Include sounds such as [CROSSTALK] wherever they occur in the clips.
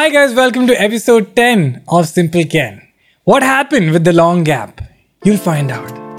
Hi, guys, welcome to episode 10 of Simple Ken. What happened with the long gap? You'll find out.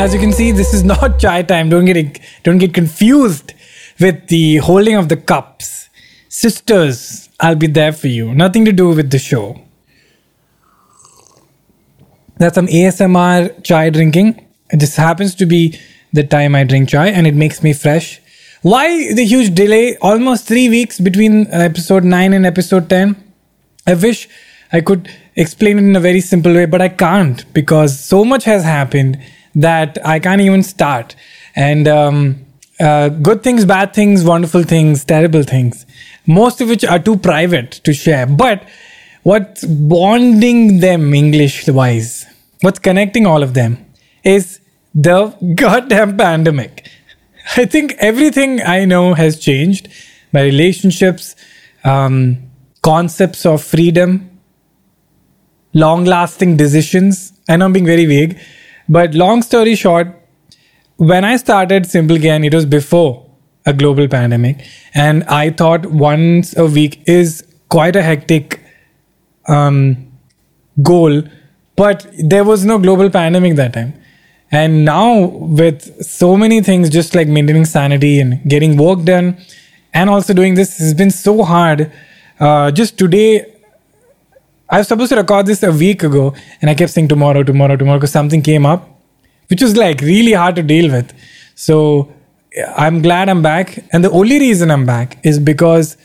As you can see, this is [LAUGHS] not chai time. Don't get don't get confused with the holding of the cups. Sisters, I'll be there for you. Nothing to do with the show. That's some ASMR chai drinking. It just happens to be the time I drink chai and it makes me fresh. Why the huge delay? Almost three weeks between episode 9 and episode 10. I wish I could explain it in a very simple way, but I can't because so much has happened that I can't even start. And um, uh, good things, bad things, wonderful things, terrible things, most of which are too private to share. But what's bonding them English wise, what's connecting all of them is the [LAUGHS] goddamn pandemic. I think everything I know has changed. My relationships, um, concepts of freedom, long lasting decisions. I know I'm being very vague, but long story short, when I started Simple Ken, it was before a global pandemic, and I thought once a week is quite a hectic um, goal, but there was no global pandemic that time. And now, with so many things, just like maintaining sanity and getting work done, and also doing this has been so hard. Uh, just today, I was supposed to record this a week ago, and I kept saying tomorrow, tomorrow, tomorrow, because something came up, which was like really hard to deal with. So I'm glad I'm back, and the only reason I'm back is because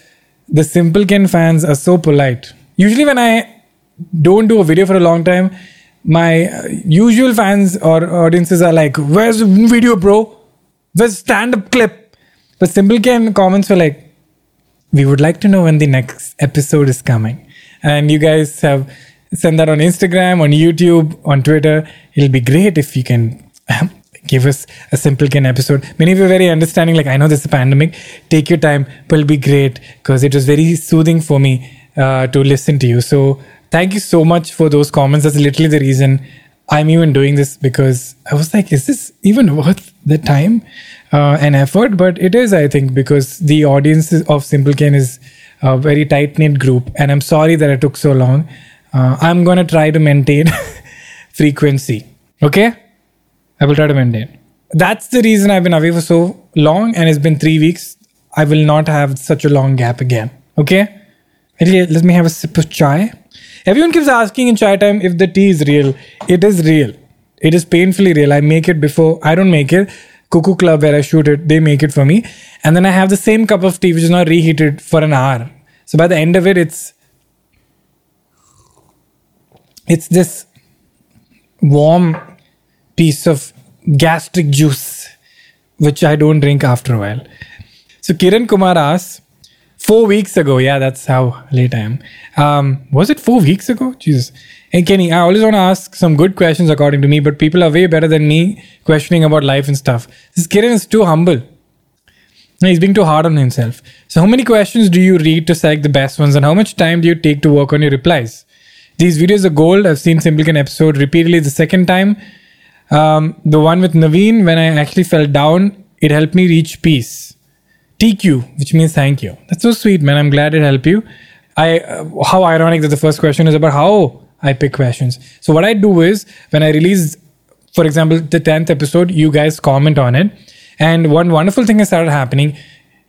the Simple Ken fans are so polite. Usually, when I don't do a video for a long time, my uh, usual fans or audiences are like, "Where's the video, bro? Where's stand-up clip?" But Simple Ken comments were like, we would like to know when the next episode is coming. And you guys have sent that on Instagram, on YouTube, on Twitter. It'll be great if you can [LAUGHS] give us a simple Ken episode. Many of you are very understanding, like, I know this is a pandemic. Take your time, but it'll be great because it was very soothing for me uh, to listen to you. So thank you so much for those comments. That's literally the reason I'm even doing this because I was like, is this even worth the time uh, and effort? But it is, I think, because the audience of Simple Ken is a very tight knit group. And I'm sorry that it took so long. Uh, I'm going to try to maintain [LAUGHS] frequency. Okay? I will try to maintain. That's the reason I've been away for so long, and it's been three weeks. I will not have such a long gap again. Okay? Okay, Let me have a sip of chai. Everyone keeps asking in chai time if the tea is real. It is real. It is painfully real. I make it before. I don't make it. Cuckoo Club, where I shoot it, they make it for me. And then I have the same cup of tea, which is not reheated for an hour. So by the end of it, it's it's this warm piece of gastric juice, which I don't drink after a while. So Kiran Kumar asks, four weeks ago, yeah, that's how late I am. Um, was it four weeks ago? Jesus. Hey Kenny, I always want to ask some good questions according to me, but people are way better than me questioning about life and stuff. This Kiran is too humble. He's being too hard on himself. So, how many questions do you read to select the best ones, and how much time do you take to work on your replies? These videos are gold. I've seen Simpleton episode repeatedly the second time. Um, the one with Naveen, when I actually fell down, it helped me reach peace. TQ, which means thank you. That's so sweet, man. I'm glad it helped you. I uh, how ironic that the first question is about how I pick questions. So what I do is when I release, for example, the tenth episode, you guys comment on it, and one wonderful thing has started happening.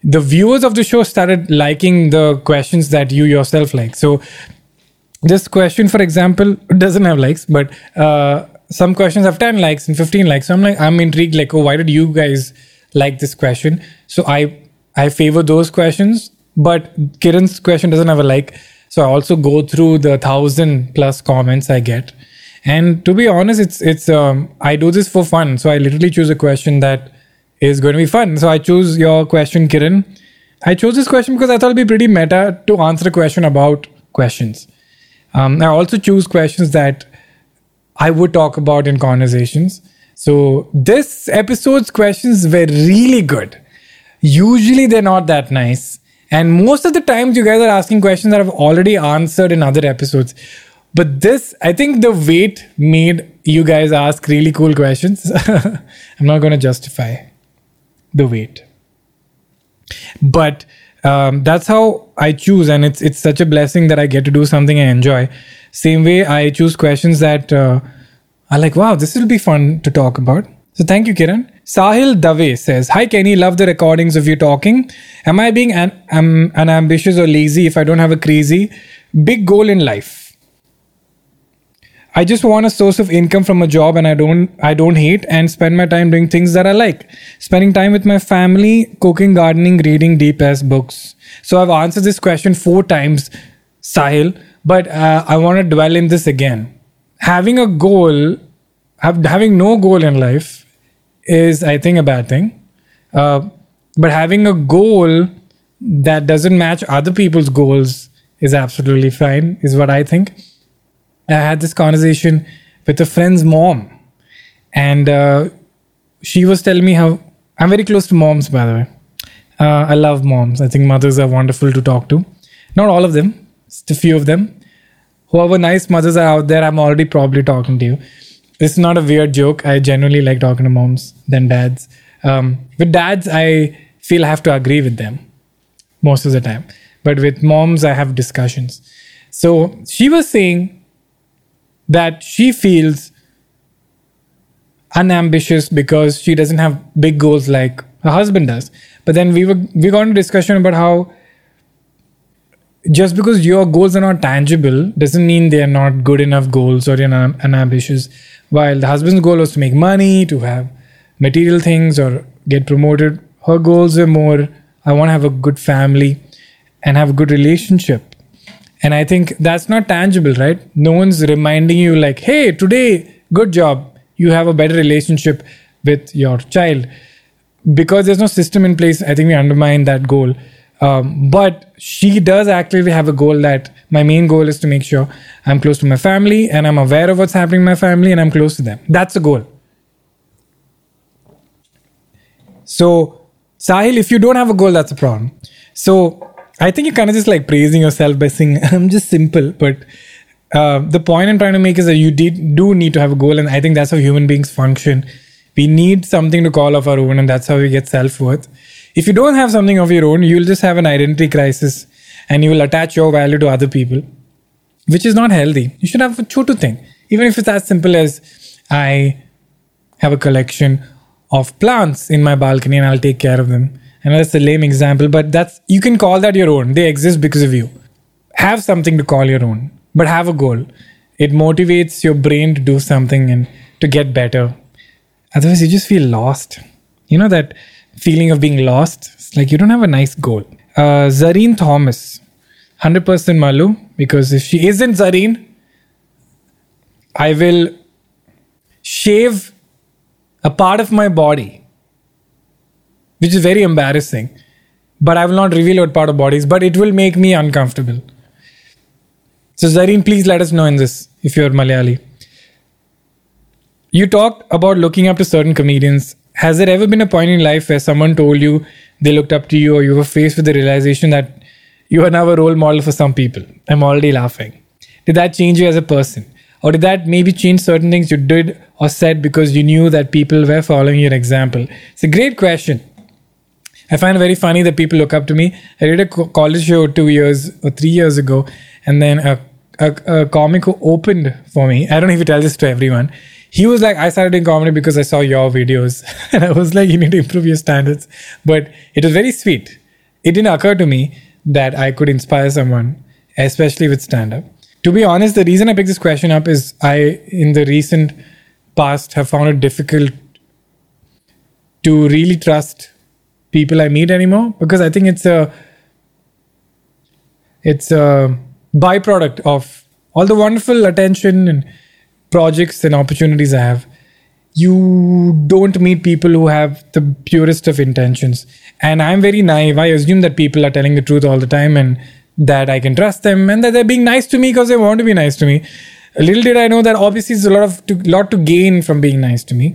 The viewers of the show started liking the questions that you yourself like. So this question, for example, doesn't have likes, but uh, some questions have 10 likes and 15 likes. So I'm like, I'm intrigued, like, oh, why did you guys like this question? So I I favor those questions, but Kiran's question doesn't have a like. So I also go through the thousand plus comments I get. And to be honest, it's it's um I do this for fun. So I literally choose a question that is going to be fun. So I choose your question, Kiran. I chose this question because I thought it'd be pretty meta to answer a question about questions. Um, I also choose questions that I would talk about in conversations. So this episode's questions were really good. Usually they're not that nice. And most of the times you guys are asking questions that I've already answered in other episodes. But this, I think the weight made you guys ask really cool questions. [LAUGHS] I'm not going to justify the weight. But um, that's how I choose, and it's it's such a blessing that I get to do something I enjoy. Same way, I choose questions that uh, are like, wow, this will be fun to talk about. So thank you, Kiran. Sahil Dave says, Hi Kenny, love the recordings of you talking. Am I being an, um, unambitious or lazy if I don't have a crazy big goal in life? I just want a source of income from a job and I don't I don't hate and spend my time doing things that I like. Spending time with my family, cooking, gardening, reading deep as books. So I've answered this question four times, Sahil, but uh, I want to dwell in this again. Having a goal, have, having no goal in life is, I think, a bad thing. Uh, but having a goal that doesn't match other people's goals is absolutely fine, is what I think. I had this conversation with a friend's mom, and uh, she was telling me how I'm very close to moms, by the way. Uh, I love moms. I think mothers are wonderful to talk to. Not all of them, just a few of them. Whoever nice mothers are out there, I'm already probably talking to you. This is not a weird joke. I genuinely like talking to moms than dads. Um, with dads, I feel I have to agree with them most of the time. But with moms, I have discussions. So she was saying that she feels unambitious because she doesn't have big goals like her husband does. But then we were we got into discussion about how just because your goals are not tangible doesn't mean they are not good enough goals or unambitious. While the husband's goal was to make money, to have material things or get promoted, her goals are more I want to have a good family and have a good relationship. And I think that's not tangible, right? No one's reminding you, like, hey, today, good job. You have a better relationship with your child. Because there's no system in place, I think we undermine that goal. Um, but she does actually have a goal that my main goal is to make sure I'm close to my family and I'm aware of what's happening in my family and I'm close to them. That's a goal. So, Sahil, if you don't have a goal, that's a problem. So, I think you're kind of just like praising yourself by saying, [LAUGHS] I'm just simple. But uh, the point I'm trying to make is that you did, do need to have a goal. And I think that's how human beings function. We need something to call of our own, and that's how we get self worth. If you don't have something of your own, you'll just have an identity crisis and you will attach your value to other people, which is not healthy. You should have a chotu thing. Even if it's as simple as I have a collection of plants in my balcony and I'll take care of them Know that's a lame example, but that's you can call that your own. They exist because of you. Have something to call your own, but have a goal. It motivates your brain to do something and to get better. Otherwise, you just feel lost. You know that feeling of being lost? It's like you don't have a nice goal. Uh, Zareen Thomas, 100% Malu, because if she isn't Zareen, I will shave a part of my body which is very embarrassing. But I will not reveal what part of bodies, but it will make me uncomfortable. So, Zareen, please let us know in this if you're Malayali. You talked about looking up to certain comedians. Has there ever been a point in life where someone told you they looked up to you, or you were faced with the realization that you are now a role model for some people? I'm already laughing. Did that change you as a person? Or did that maybe change certain things you did or said because you knew that people were following your example? It's a great question. I find it very funny that people look up to me. I did a college show two years or three years ago, and then a, a, a comic who opened for me. I don't know if you tell this to everyone. He was like, I started doing comedy because I saw your videos. [LAUGHS] and I was like, you need to improve your standards. But it was very sweet. It didn't occur to me that I could inspire someone, especially with stand up. To be honest, the reason I picked this question up is I, in the recent past, have found it difficult to really trust people I meet anymore because I think it's a it's a byproduct of all the wonderful attention and projects and opportunities I have. You don't meet people who have the purest of intentions. And I'm very naive. I assume that people are telling the truth all the time and that I can trust them and that they're being nice to me because they want to be nice to me. Little did I know that obviously there's a lot of to, lot to gain from being nice to me.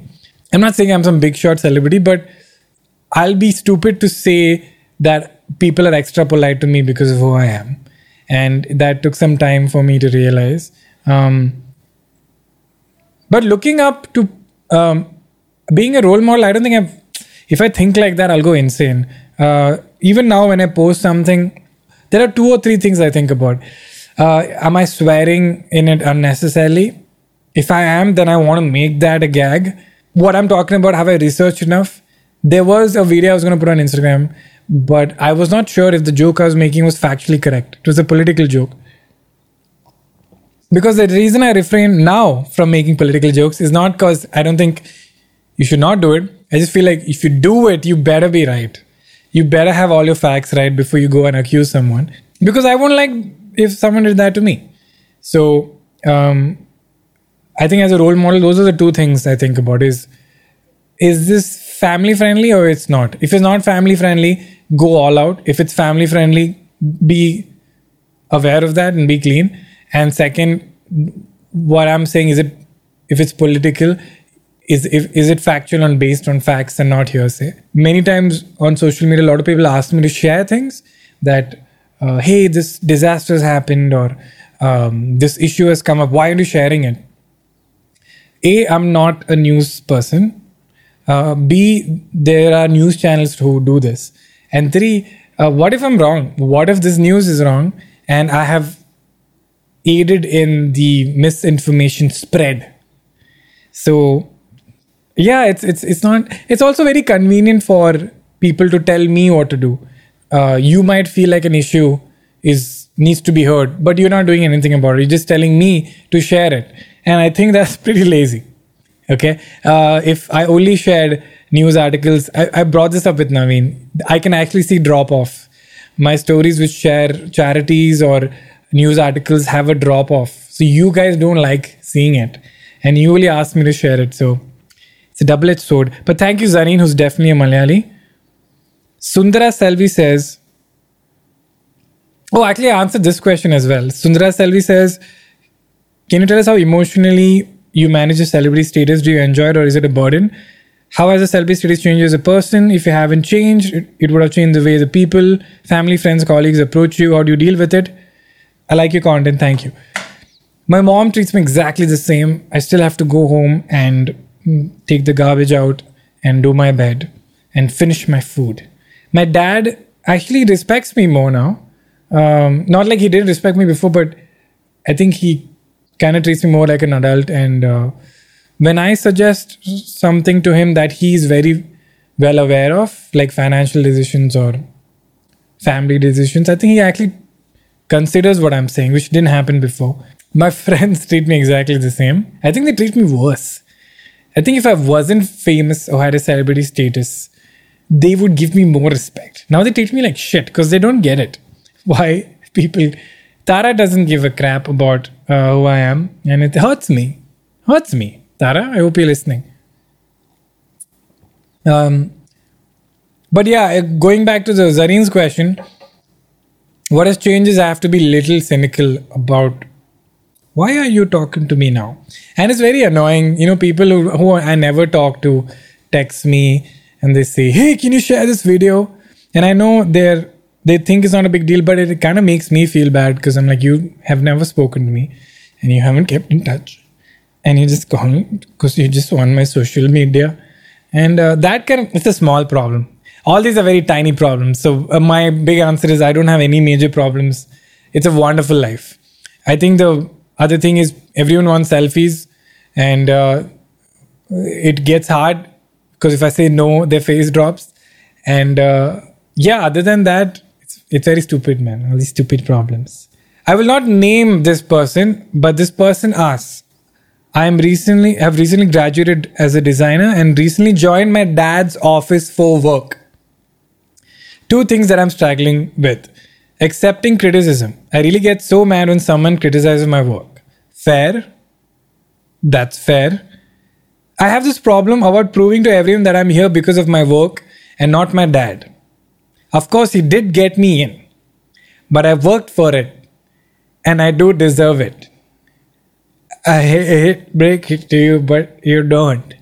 I'm not saying I'm some big shot celebrity, but I'll be stupid to say that people are extra polite to me because of who I am. And that took some time for me to realize. Um, but looking up to um, being a role model, I don't think I've. If I think like that, I'll go insane. Uh, even now, when I post something, there are two or three things I think about. Uh, am I swearing in it unnecessarily? If I am, then I want to make that a gag. What I'm talking about, have I researched enough? There was a video I was going to put on Instagram, but I was not sure if the joke I was making was factually correct. It was a political joke. Because the reason I refrain now from making political jokes is not because I don't think you should not do it. I just feel like if you do it, you better be right. You better have all your facts right before you go and accuse someone. Because I won't like if someone did that to me. So um, I think as a role model, those are the two things I think about is is this family friendly or it's not? If it's not family friendly, go all out. If it's family friendly, be aware of that and be clean. And second, what I'm saying is it if it's political, is if, is it factual and based on facts and not hearsay? Many times on social media, a lot of people ask me to share things that, uh, hey, this disaster has happened or um, this issue has come up. Why are you sharing it? A, I'm not a news person. Uh, B, there are news channels who do this. And three, uh, what if I'm wrong? What if this news is wrong and I have aided in the misinformation spread? So yeah it's it's it's not it's also very convenient for people to tell me what to do uh, you might feel like an issue is needs to be heard but you're not doing anything about it you're just telling me to share it and i think [LAUGHS] that's pretty lazy okay uh, if i only shared news articles I, I brought this up with naveen i can actually see drop off my stories which share charities or news articles have a drop off so you guys don't like seeing it and you only ask me to share it so it's a double edged sword. But thank you, Zareen, who's definitely a Malayali. Sundara Selvi says, Oh, actually, I answered this question as well. Sundara Selvi says, Can you tell us how emotionally you manage your celebrity status? Do you enjoy it or is it a burden? How has the celebrity status changed as a person? If you haven't changed, it, it would have changed the way the people, family, friends, colleagues approach you. How do you deal with it? I like your content. Thank you. My mom treats me exactly the same. I still have to go home and take the garbage out and do my bed and finish my food. My dad actually respects me more now. Um, not like he didn't respect me before, but I think he kind of treats me more like an adult. And uh, when I suggest something to him that he's very well aware of, like financial decisions or family decisions, I think he actually considers what I'm saying, which didn't happen before. My [LAUGHS] friends treat me exactly the same. I think they treat me worse. I think if I wasn't famous or had a celebrity status, they would give me more respect. Now they treat me like shit because they don't get it. Why [LAUGHS] people. Tara doesn't give a crap about uh, who I am, and it hurts me. Hurts me. Tara, I hope you're listening. Um, but yeah, uh, going back to the Zareen's question, what has changed is I have to be little cynical about why are you talking to me now? And it's very annoying. You know, people who, who I never talk to text me and they say, Hey, can you share this video? And I know they're they think it's not a big deal, but it kind of makes me feel bad because I'm like, you have never spoken to me and you haven't kept in touch. And you just gone because you just want my social media. And uh, that of, it's a small problem. All these are very tiny problems. So uh, my big answer is I don't have any major problems. It's a wonderful life. I think the other thing is everyone wants selfies, and uh, it gets hard because if I say no, their face drops. And uh, yeah, other than that, it's, very stupid, man. All these stupid problems. I will not name this person, but this person asks. I am recently have recently graduated as a designer and recently joined my dad's office for work. Two things that I'm struggling with. Accepting criticism. I really get so mad when someone criticizes my work. Fair. That's fair. I have this problem about proving to everyone that I'm here because of my work and not my dad. Of course, he did get me in. but I worked for it and I do deserve it. I ha- hate break it to you, but you don't.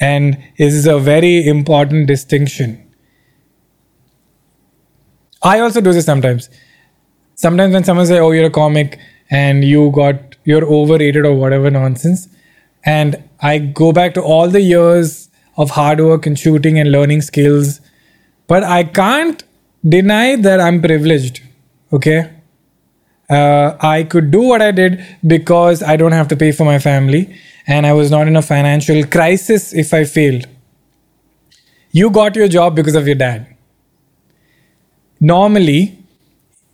And this is a very important distinction. I also do this sometimes. Sometimes when someone say, "Oh, you're a comic and you got you're overrated or whatever nonsense," and I go back to all the years of hard work and shooting and learning skills, but I can't deny that I'm privileged. Okay, uh, I could do what I did because I don't have to pay for my family and I was not in a financial crisis if I failed. You got your job because of your dad. Normally,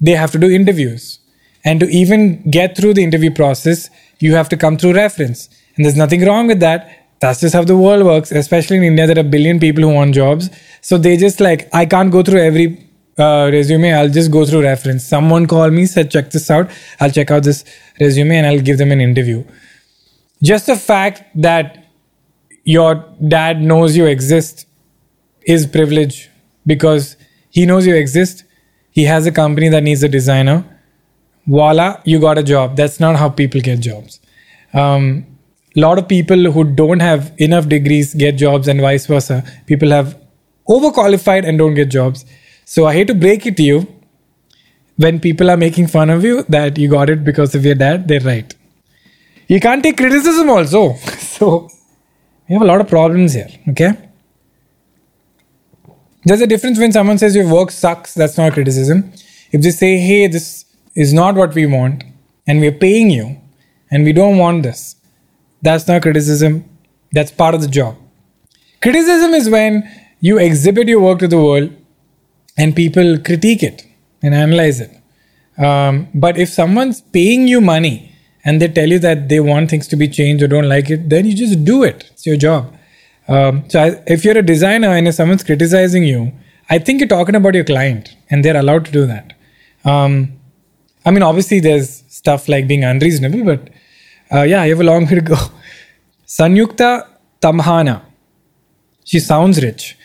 they have to do interviews. And to even get through the interview process, you have to come through reference. And there's nothing wrong with that. That's just how the world works, especially in India. There are a billion people who want jobs. So they just like, I can't go through every uh, resume. I'll just go through reference. Someone call me, said, check this out. I'll check out this resume and I'll give them an interview. Just the fact that your dad knows you exist is privilege because he knows you exist. He has a company that needs a designer. Voila, you got a job. That's not how people get jobs. Um, a lot of people who don't have enough degrees get jobs, and vice versa. People have overqualified and don't get jobs. So I hate to break it to you. When people are making fun of you that you got it because of your dad, they're right. You can't take criticism also. [LAUGHS] So we have a lot of problems here. Okay. There's a difference when someone says your work sucks, that's not criticism. If they say, hey, this is not what we want, and we're paying you, and we don't want this, that's not criticism, that's part of the job. Criticism is when you exhibit your work to the world and people critique it and analyze it. Um, but if someone's paying you money and they tell you that they want things to be changed or don't like it, then you just do it. It's your job. Um, so I, if you're a designer and if someone's criticizing you, I think you're talking about your client and they're allowed to do that. Um, I mean, obviously, there's stuff like being unreasonable, but uh, yeah, you have a long way to go. [LAUGHS] Sanyukta Tamhana. She sounds rich.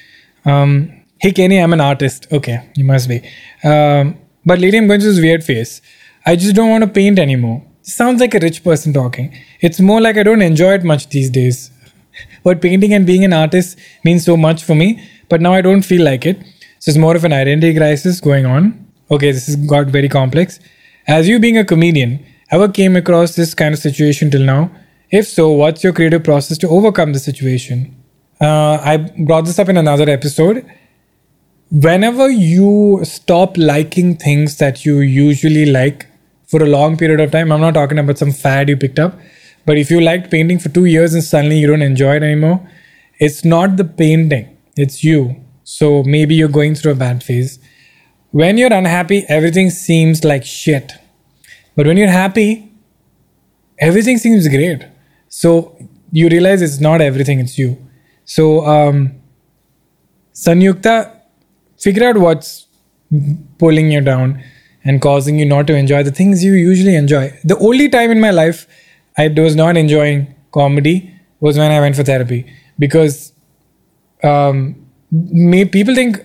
Um, hey, Kenny, I'm an artist. Okay, you must be. Um, but lately, I'm going through this weird phase. I just don't want to paint anymore. sounds like a rich person talking. It's more like I don't enjoy it much these days. [LAUGHS] But painting and being an artist means so much for me, but now I don't feel like it. So it's more of an identity crisis going on. Okay, this has got very complex. As you being a comedian, ever came across this kind of situation till now? If so, what's your creative process to overcome the situation? Uh, I brought this up in another episode. Whenever you stop liking things that you usually like for a long period of time, I'm not talking about some fad you picked up, but if you liked painting for two years and suddenly you don't enjoy it anymore, it's not the painting, it's you. So maybe you're going through a bad phase. When you're unhappy, everything seems like shit. But when you're happy, everything seems great. So you realize it's not everything, it's you. So, um, Sanyukta, figure out what's pulling you down and causing you not to enjoy the things you usually enjoy. The only time in my life I was not enjoying comedy was when I went for therapy because um, may, people think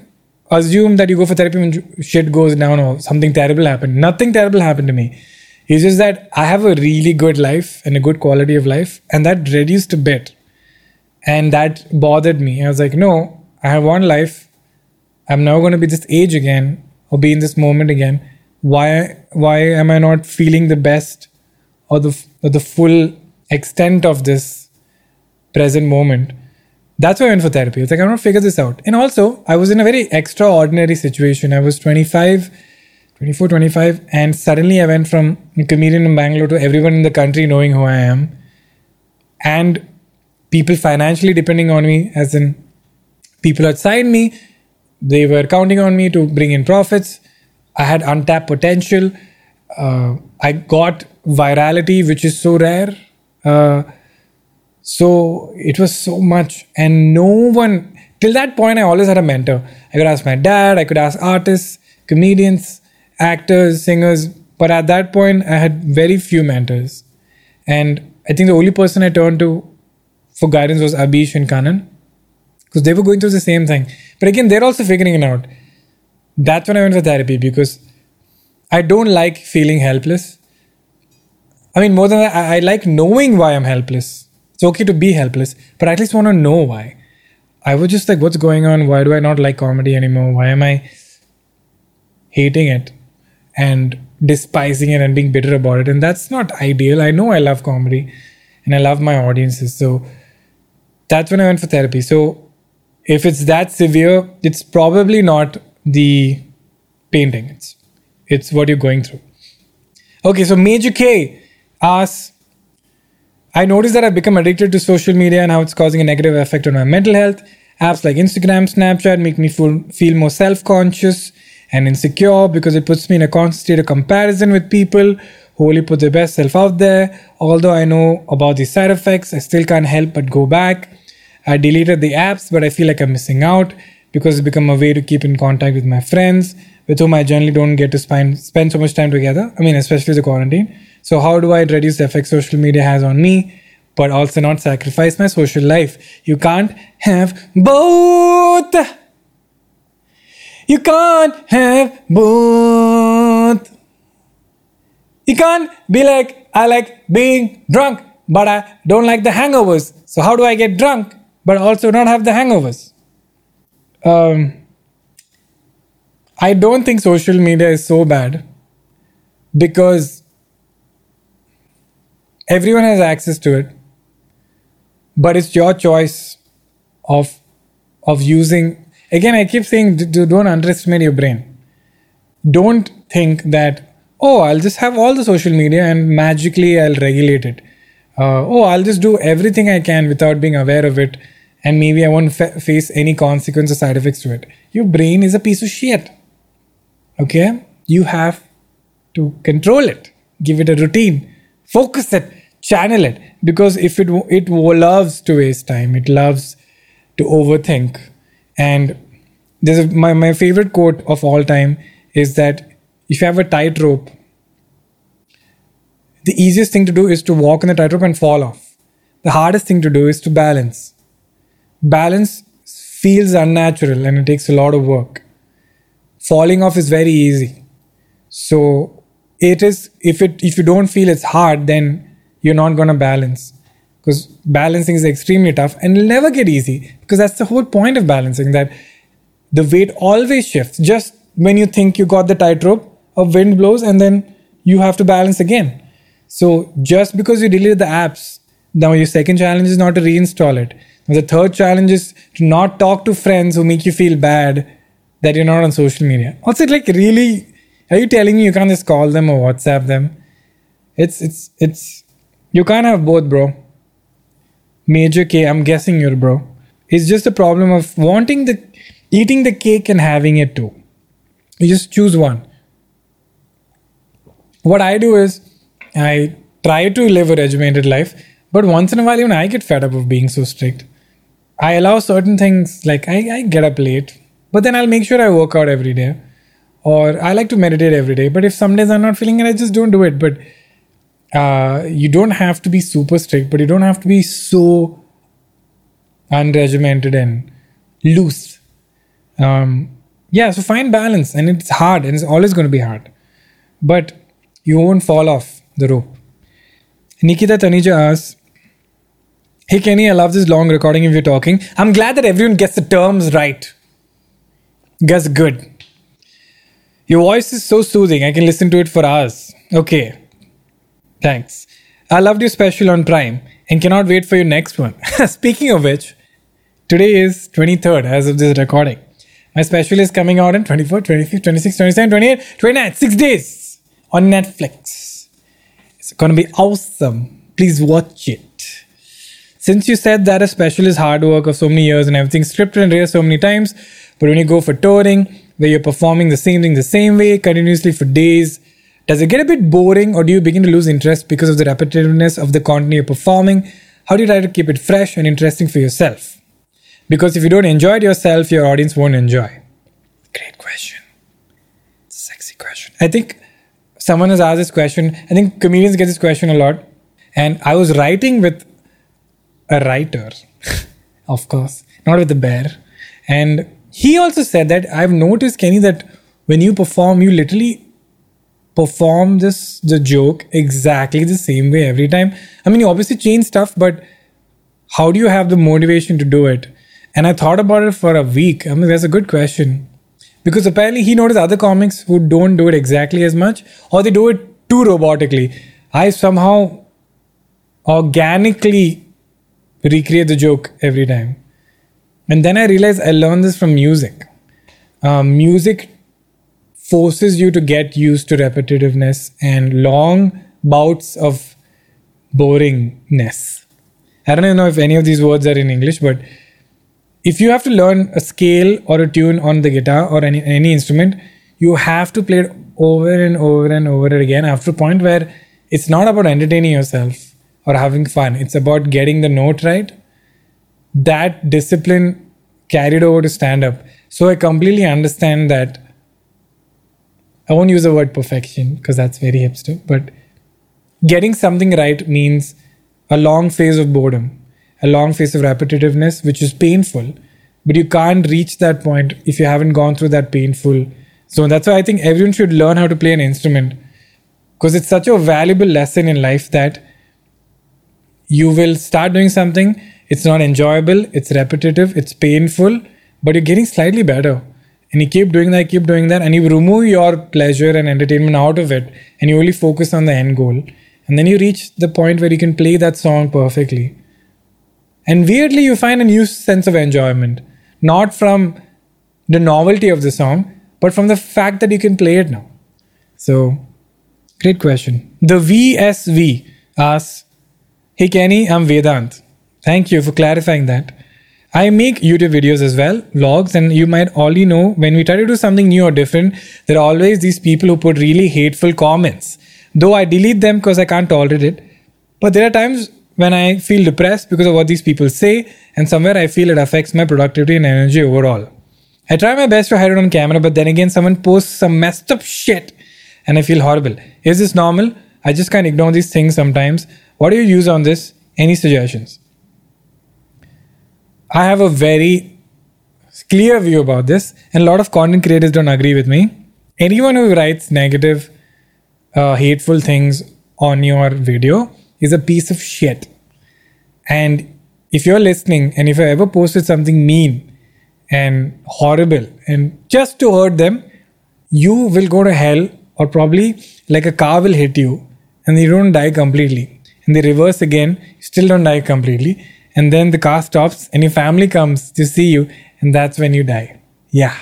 assume that you go for therapy when shit goes down or something terrible happened. Nothing terrible happened to me. It's just that I have a really good life and a good quality of life, and that reduced a bit. And that bothered me. I was like, no, I have one life. I'm now going to be this age again or be in this moment again. Why, why am I not feeling the best or the, or the full extent of this present moment? That's why I went for therapy. I was like, I want to figure this out. And also, I was in a very extraordinary situation. I was 25, 24, 25, and suddenly I went from a comedian in Bangalore to everyone in the country knowing who I am. And people financially depending on me, as in people outside me, they were counting on me to bring in profits. I had untapped potential. Uh, I got virality, which is so rare. Uh, so it was so much, and no one till that point. I always had a mentor. I could ask my dad. I could ask artists, comedians, actors, singers. But at that point, I had very few mentors, and I think the only person I turned to for guidance was Abish and Kanan because they were going through the same thing. But again, they're also figuring it out. That's when I went for therapy because I don't like feeling helpless. I mean, more than that, I, I like knowing why I'm helpless. It's okay to be helpless, but I at least want to know why. I was just like, what's going on? Why do I not like comedy anymore? Why am I hating it and despising it and being bitter about it? And that's not ideal. I know I love comedy and I love my audiences. So that's when I went for therapy. So if it's that severe, it's probably not the painting. It's it's what you're going through. Okay, so Major K asks, I noticed that I've become addicted to social media and how it's causing a negative effect on my mental health. Apps like Instagram, Snapchat make me feel, feel more self conscious and insecure because it puts me in a constant state of comparison with people who only put their best self out there. Although I know about the side effects, I still can't help but go back. I deleted the apps, but I feel like I'm missing out because it's become a way to keep in contact with my friends with whom I generally don't get to spend, spend so much time together. I mean, especially the quarantine. So, how do I reduce the effect social media has on me, but also not sacrifice my social life? You can't have both. You can't have both. You can't be like, I like being drunk, but I don't like the hangovers. So, how do I get drunk, but also not have the hangovers? Um, I don't think social media is so bad because everyone has access to it but it's your choice of of using again i keep saying don't underestimate your brain. Don't think that oh i'll just have all the social media and magically i'll regulate it. Uh, oh i'll just do everything i can without being aware of it and maybe i won't fa- face any consequence or side effects to it. Your brain is a piece of shit. Okay? You have to control it. Give it a routine. Focus it. Channel it. Because if it it loves to waste time it loves to overthink and there's a, my, my favorite quote of all time is that if you have a tightrope the easiest thing to do is to walk on the tightrope and fall off. The hardest thing to do is to balance. Balance feels unnatural and it takes a lot of work. Falling off is very easy. So it is if it if you don't feel it's hard then you're not going to balance because balancing is extremely tough and it'll never get easy. Because that's the whole point of balancing that the weight always shifts. Just when you think you got the tightrope a wind blows and then you have to balance again. So just because you delete the apps now your second challenge is not to reinstall it. The third challenge is to not talk to friends who make you feel bad that you're not on social media. Also like really are you telling me you can't just call them or whatsapp them? It's it's it's you can't have both, bro. Major K, I'm guessing you're bro. It's just a problem of wanting the eating the cake and having it too. You just choose one. What I do is I try to live a regimented life, but once in a while even I get fed up of being so strict. I allow certain things like I, I get up late, but then I'll make sure I work out every day. Or I like to meditate every day, but if some days I'm not feeling it, I just don't do it. But uh, you don't have to be super strict, but you don't have to be so unregimented and loose. Um, yeah, so find balance, and it's hard, and it's always going to be hard, but you won't fall off the rope. Nikita Taneja asks, Hey Kenny, I love this long recording if you're talking. I'm glad that everyone gets the terms right. That's good. Your voice is so soothing, I can listen to it for hours. Okay, Thanks. I loved your special on Prime and cannot wait for your next one. [LAUGHS] Speaking of which, today is 23rd as of this recording. My special is coming out in 24, 25, 26, 27, 28, 29, six days on Netflix. It's gonna be awesome. Please watch it. Since you said that a special is hard work of so many years and everything's scripted and rehearsed so many times, but when you go for touring, where you're performing the same thing the same way continuously for days, does it get a bit boring or do you begin to lose interest because of the repetitiveness of the content you're performing? How do you try to keep it fresh and interesting for yourself? Because if you don't enjoy it yourself, your audience won't enjoy. Great question. A sexy question. I think someone has asked this question. I think comedians get this question a lot. And I was writing with a writer, [LAUGHS] of course, not with the bear. And he also said that I've noticed, Kenny, that when you perform, you literally perform this the joke exactly the same way every time? I mean, you obviously change stuff, but how do you have the motivation to do it? And I thought about it for a week. I mean, that's a good question. Because apparently he noticed other comics who don't do it exactly as much, or they do it too robotically. I somehow organically recreate the joke every time. And then I realized I learned this from music. Um, music forces you to get used to repetitiveness and long bouts of boringness. I don't even know if any of these words are in English, but if you have to learn a scale or a tune on the guitar or any, any instrument, you have to play it over and over and over again after a point where it's not about entertaining yourself or having fun, it's about getting the note right. That discipline carried over to stand up. So I completely understand that. I won't use the word perfection because that's very hipster, but getting something right means a long phase of boredom, a long phase of repetitiveness, which is painful. But you can't reach that point if you haven't gone through that painful zone. That's why I think everyone should learn how to play an instrument because it's such a valuable lesson in life that you will start doing something, it's not enjoyable, it's repetitive, it's painful, but you're getting slightly better. And you keep doing that, keep doing that, and you remove your pleasure and entertainment out of it, and you only focus on the end goal. And then you reach the point where you can play that song perfectly. And weirdly, you find a new sense of enjoyment, not from the novelty of the song, but from the fact that you can play it now. So, great question. The VSV asks, Hey Kenny, I'm Vedant. Thank you for clarifying that. I make YouTube videos as well, vlogs, and you might already know when we try to do something new or different, there are always these people who put really hateful comments. Though I delete them because I can't tolerate it. But there are times when I feel depressed because of what these people say, and somewhere I feel it affects my productivity and energy overall. I try my best to hide it on camera, but then again, someone posts some messed up shit and I feel horrible. Is this normal? I just can't ignore these things sometimes. What do you use on this? Any suggestions? I have a very clear view about this, and a lot of content creators don't agree with me. Anyone who writes negative, uh, hateful things on your video is a piece of shit. And if you're listening and if I ever posted something mean and horrible and just to hurt them, you will go to hell or probably like a car will hit you and you don't die completely. And they reverse again, still don't die completely. And then the car stops and your family comes to see you and that's when you die. Yeah.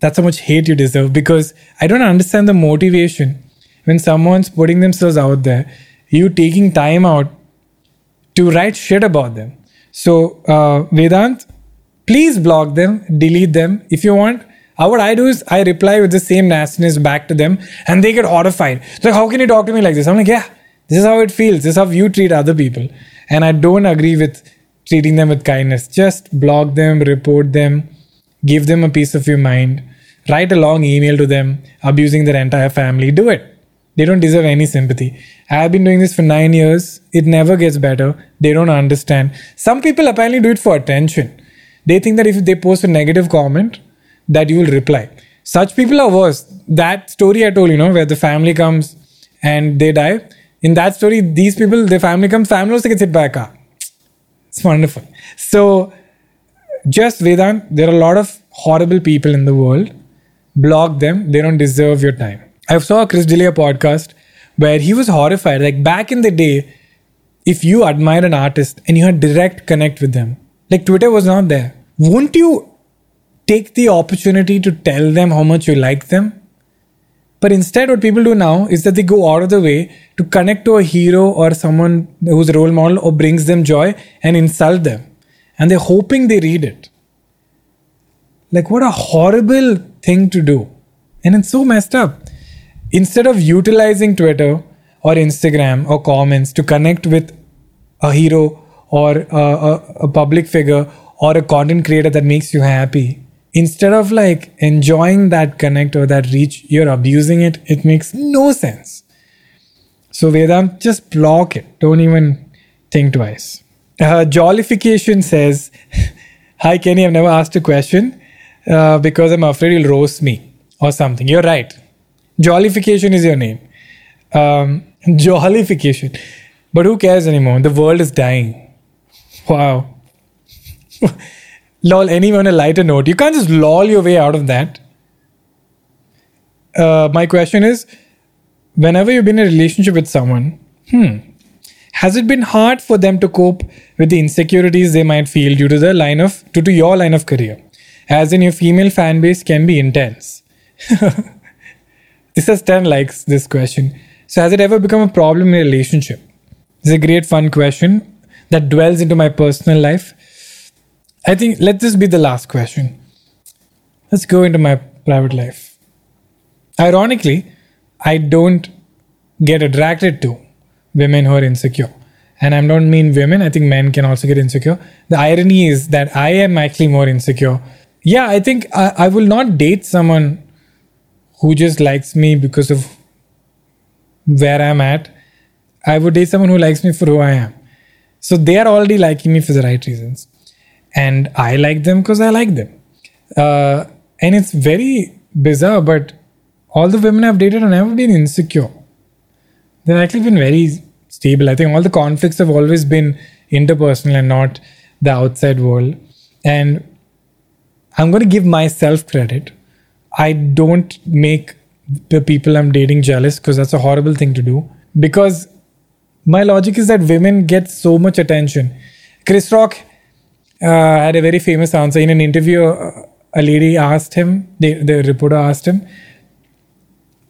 That's how much hate you deserve because I don't understand the motivation when someone's putting themselves out there, you taking time out to write shit about them. So, uh, Vedant, please block them, delete them if you want. How what I do is I reply with the same nastiness back to them and they get horrified. Like, how can you talk to me like this? I'm like, yeah, this is how it feels. This is how you treat other people. And I don't agree with treating them with kindness. Just block them, report them, give them a piece of your mind, write a long email to them, abusing their entire family. Do it. They don't deserve any sympathy. I've been doing this for nine years. It never gets better. They don't understand. Some people apparently do it for attention. They think that if they post a negative comment, that you will reply. Such people are worse. That story I told you know, where the family comes and they die. In that story, these people, their family comes, family also gets hit by a car. It's wonderful. So, just Vedant, there are a lot of horrible people in the world. Block them. They don't deserve your time. I saw a Chris D'Elia podcast where he was horrified. Like back in the day, if you admire an artist and you had direct connect with them, like Twitter was not there, won't you take the opportunity to tell them how much you like them? But instead, what people do now is that they go out of the way to connect to a hero or someone who's a role model or brings them joy and insult them. And they're hoping they read it. Like, what a horrible thing to do. And it's so messed up. Instead of utilizing Twitter or Instagram or comments to connect with a hero or a, a, a public figure or a content creator that makes you happy, instead of like enjoying that connect or that reach, you're abusing it. It makes no sense. So, Vedant, just block it. Don't even think twice. Uh, Jollification says, [LAUGHS] Hi, Kenny, I've never asked a question uh, because I'm afraid you'll roast me or something. You're right. Jollification is your name. Um, [LAUGHS] jollification. But who cares anymore? The world is dying. Wow. [LAUGHS] lol, anyone a lighter note. You can't just lol your way out of that. Uh, my question is whenever you've been in a relationship with someone, hmm, has it been hard for them to cope with the insecurities they might feel due to the line of due to your line of career? As in your female fan base can be intense. [LAUGHS] this has 10 likes, this question. So has it ever become a problem in a relationship? Is a great fun question that dwells into my personal life. I think let this be the last question. Let's go into my private life. Ironically, I don't get attracted to women who are insecure. And I don't mean women, I think men can also get insecure. The irony is that I am actually more insecure. Yeah, I think I, I will not date someone who just likes me because of where I'm at. I would date someone who likes me for who I am. So they are already liking me for the right reasons. And I like them because I like them. Uh, and it's very bizarre, but all the women I've dated have never been insecure. They've actually been very stable. I think all the conflicts have always been interpersonal and not the outside world. And I'm going to give myself credit. I don't make the people I'm dating jealous because that's a horrible thing to do. Because my logic is that women get so much attention. Chris Rock uh, had a very famous answer. In an interview. Uh, a lady asked him, the, the reporter asked him,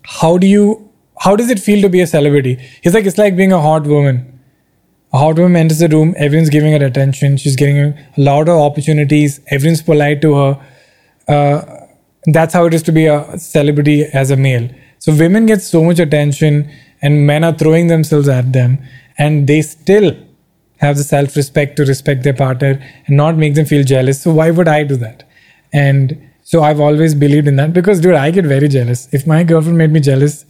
how do you how does it feel to be a celebrity? He's like it's like being a hot woman. A hot woman enters the room everyone's giving her attention she's getting a lot of opportunities everyone's polite to her. Uh, that's how it is to be a celebrity as a male. So women get so much attention and men are throwing themselves at them and they still have the self-respect to respect their partner and not make them feel jealous so why would i do that and so I've always believed in that because, dude, I get very jealous. If my girlfriend made me jealous,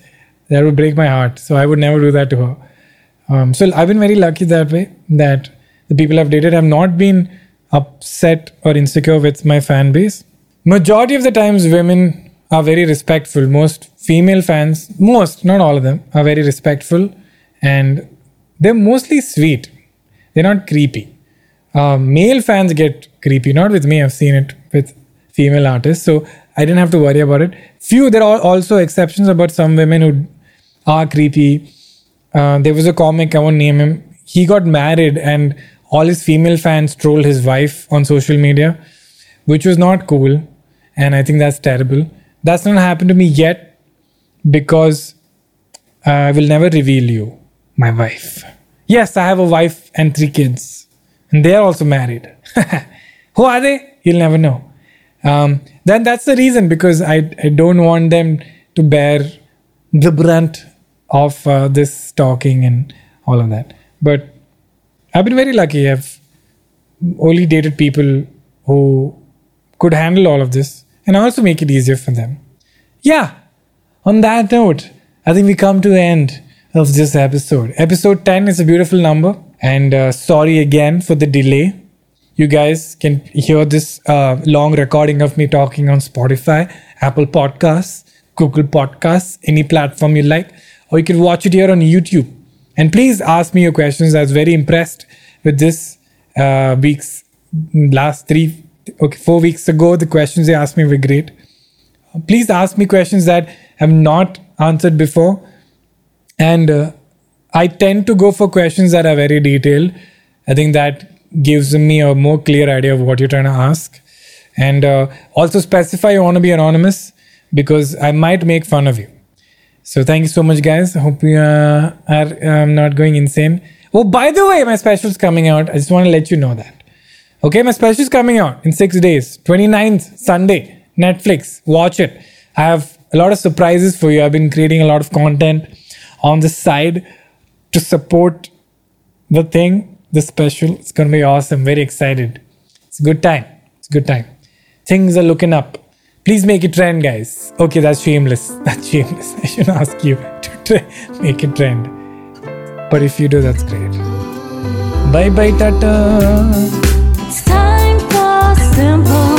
that would break my heart. So I would never do that to her. Um, so I've been very lucky that way that the people I've dated have not been upset or insecure with my fan base. Majority of the times, women are very respectful. Most female fans, most, not all of them, are very respectful and they're mostly sweet. They're not creepy. Uh, male fans get creepy, not with me. I've seen it with female artists. So I didn't have to worry about it. Few, there are also exceptions about some women who are creepy. Uh, there was a comic, I won't name him. He got married and all his female fans trolled his wife on social media, which was not cool. And I think that's terrible. That's not happened to me yet because I will never reveal you, my wife. Yes, I have a wife and three kids, and they are also married. [LAUGHS] Who are they? You'll never know um, then that's the reason because I, I don't want them to bear the brunt of uh, this stalking and all of that. But I've been very lucky. I've only dated people who could handle all of this and also make it easier for them. Yeah, on that note, I think we come to the end of this episode. Episode 10 is a beautiful number, and uh, sorry again for the delay you guys can hear this uh, long recording of me talking on Spotify, Apple Podcasts, Google Podcasts, any platform you like, or you can watch it here on YouTube. And please ask me your questions. I was very impressed with this uh, week's last three, okay, four weeks ago. The questions they asked me were great. Please ask me questions that I've not answered before. And uh, I tend to go for questions that are very detailed. I think that gives me a more clear idea of what you're trying to ask. And uh, also specify you want to be anonymous because I might make fun of you. So thank you so much, guys. Hope you uh, are um, not going insane. Oh, by the way, my special is coming out. I just want to let you know that. Okay, my special is coming out in six days, 29th, Sunday, Netflix. Watch it. I have a lot of surprises for you. I've been creating a lot of content on the side to support the thing the special. It's going to be awesome. Very excited. It's a good time. It's a good time. Things are looking up. Please make it trend, guys. Okay, that's shameless. [LAUGHS] That's shameless. I should ask you to try, make it trend. But if you do, that's great. Bye bye, Tata. It's time for simple.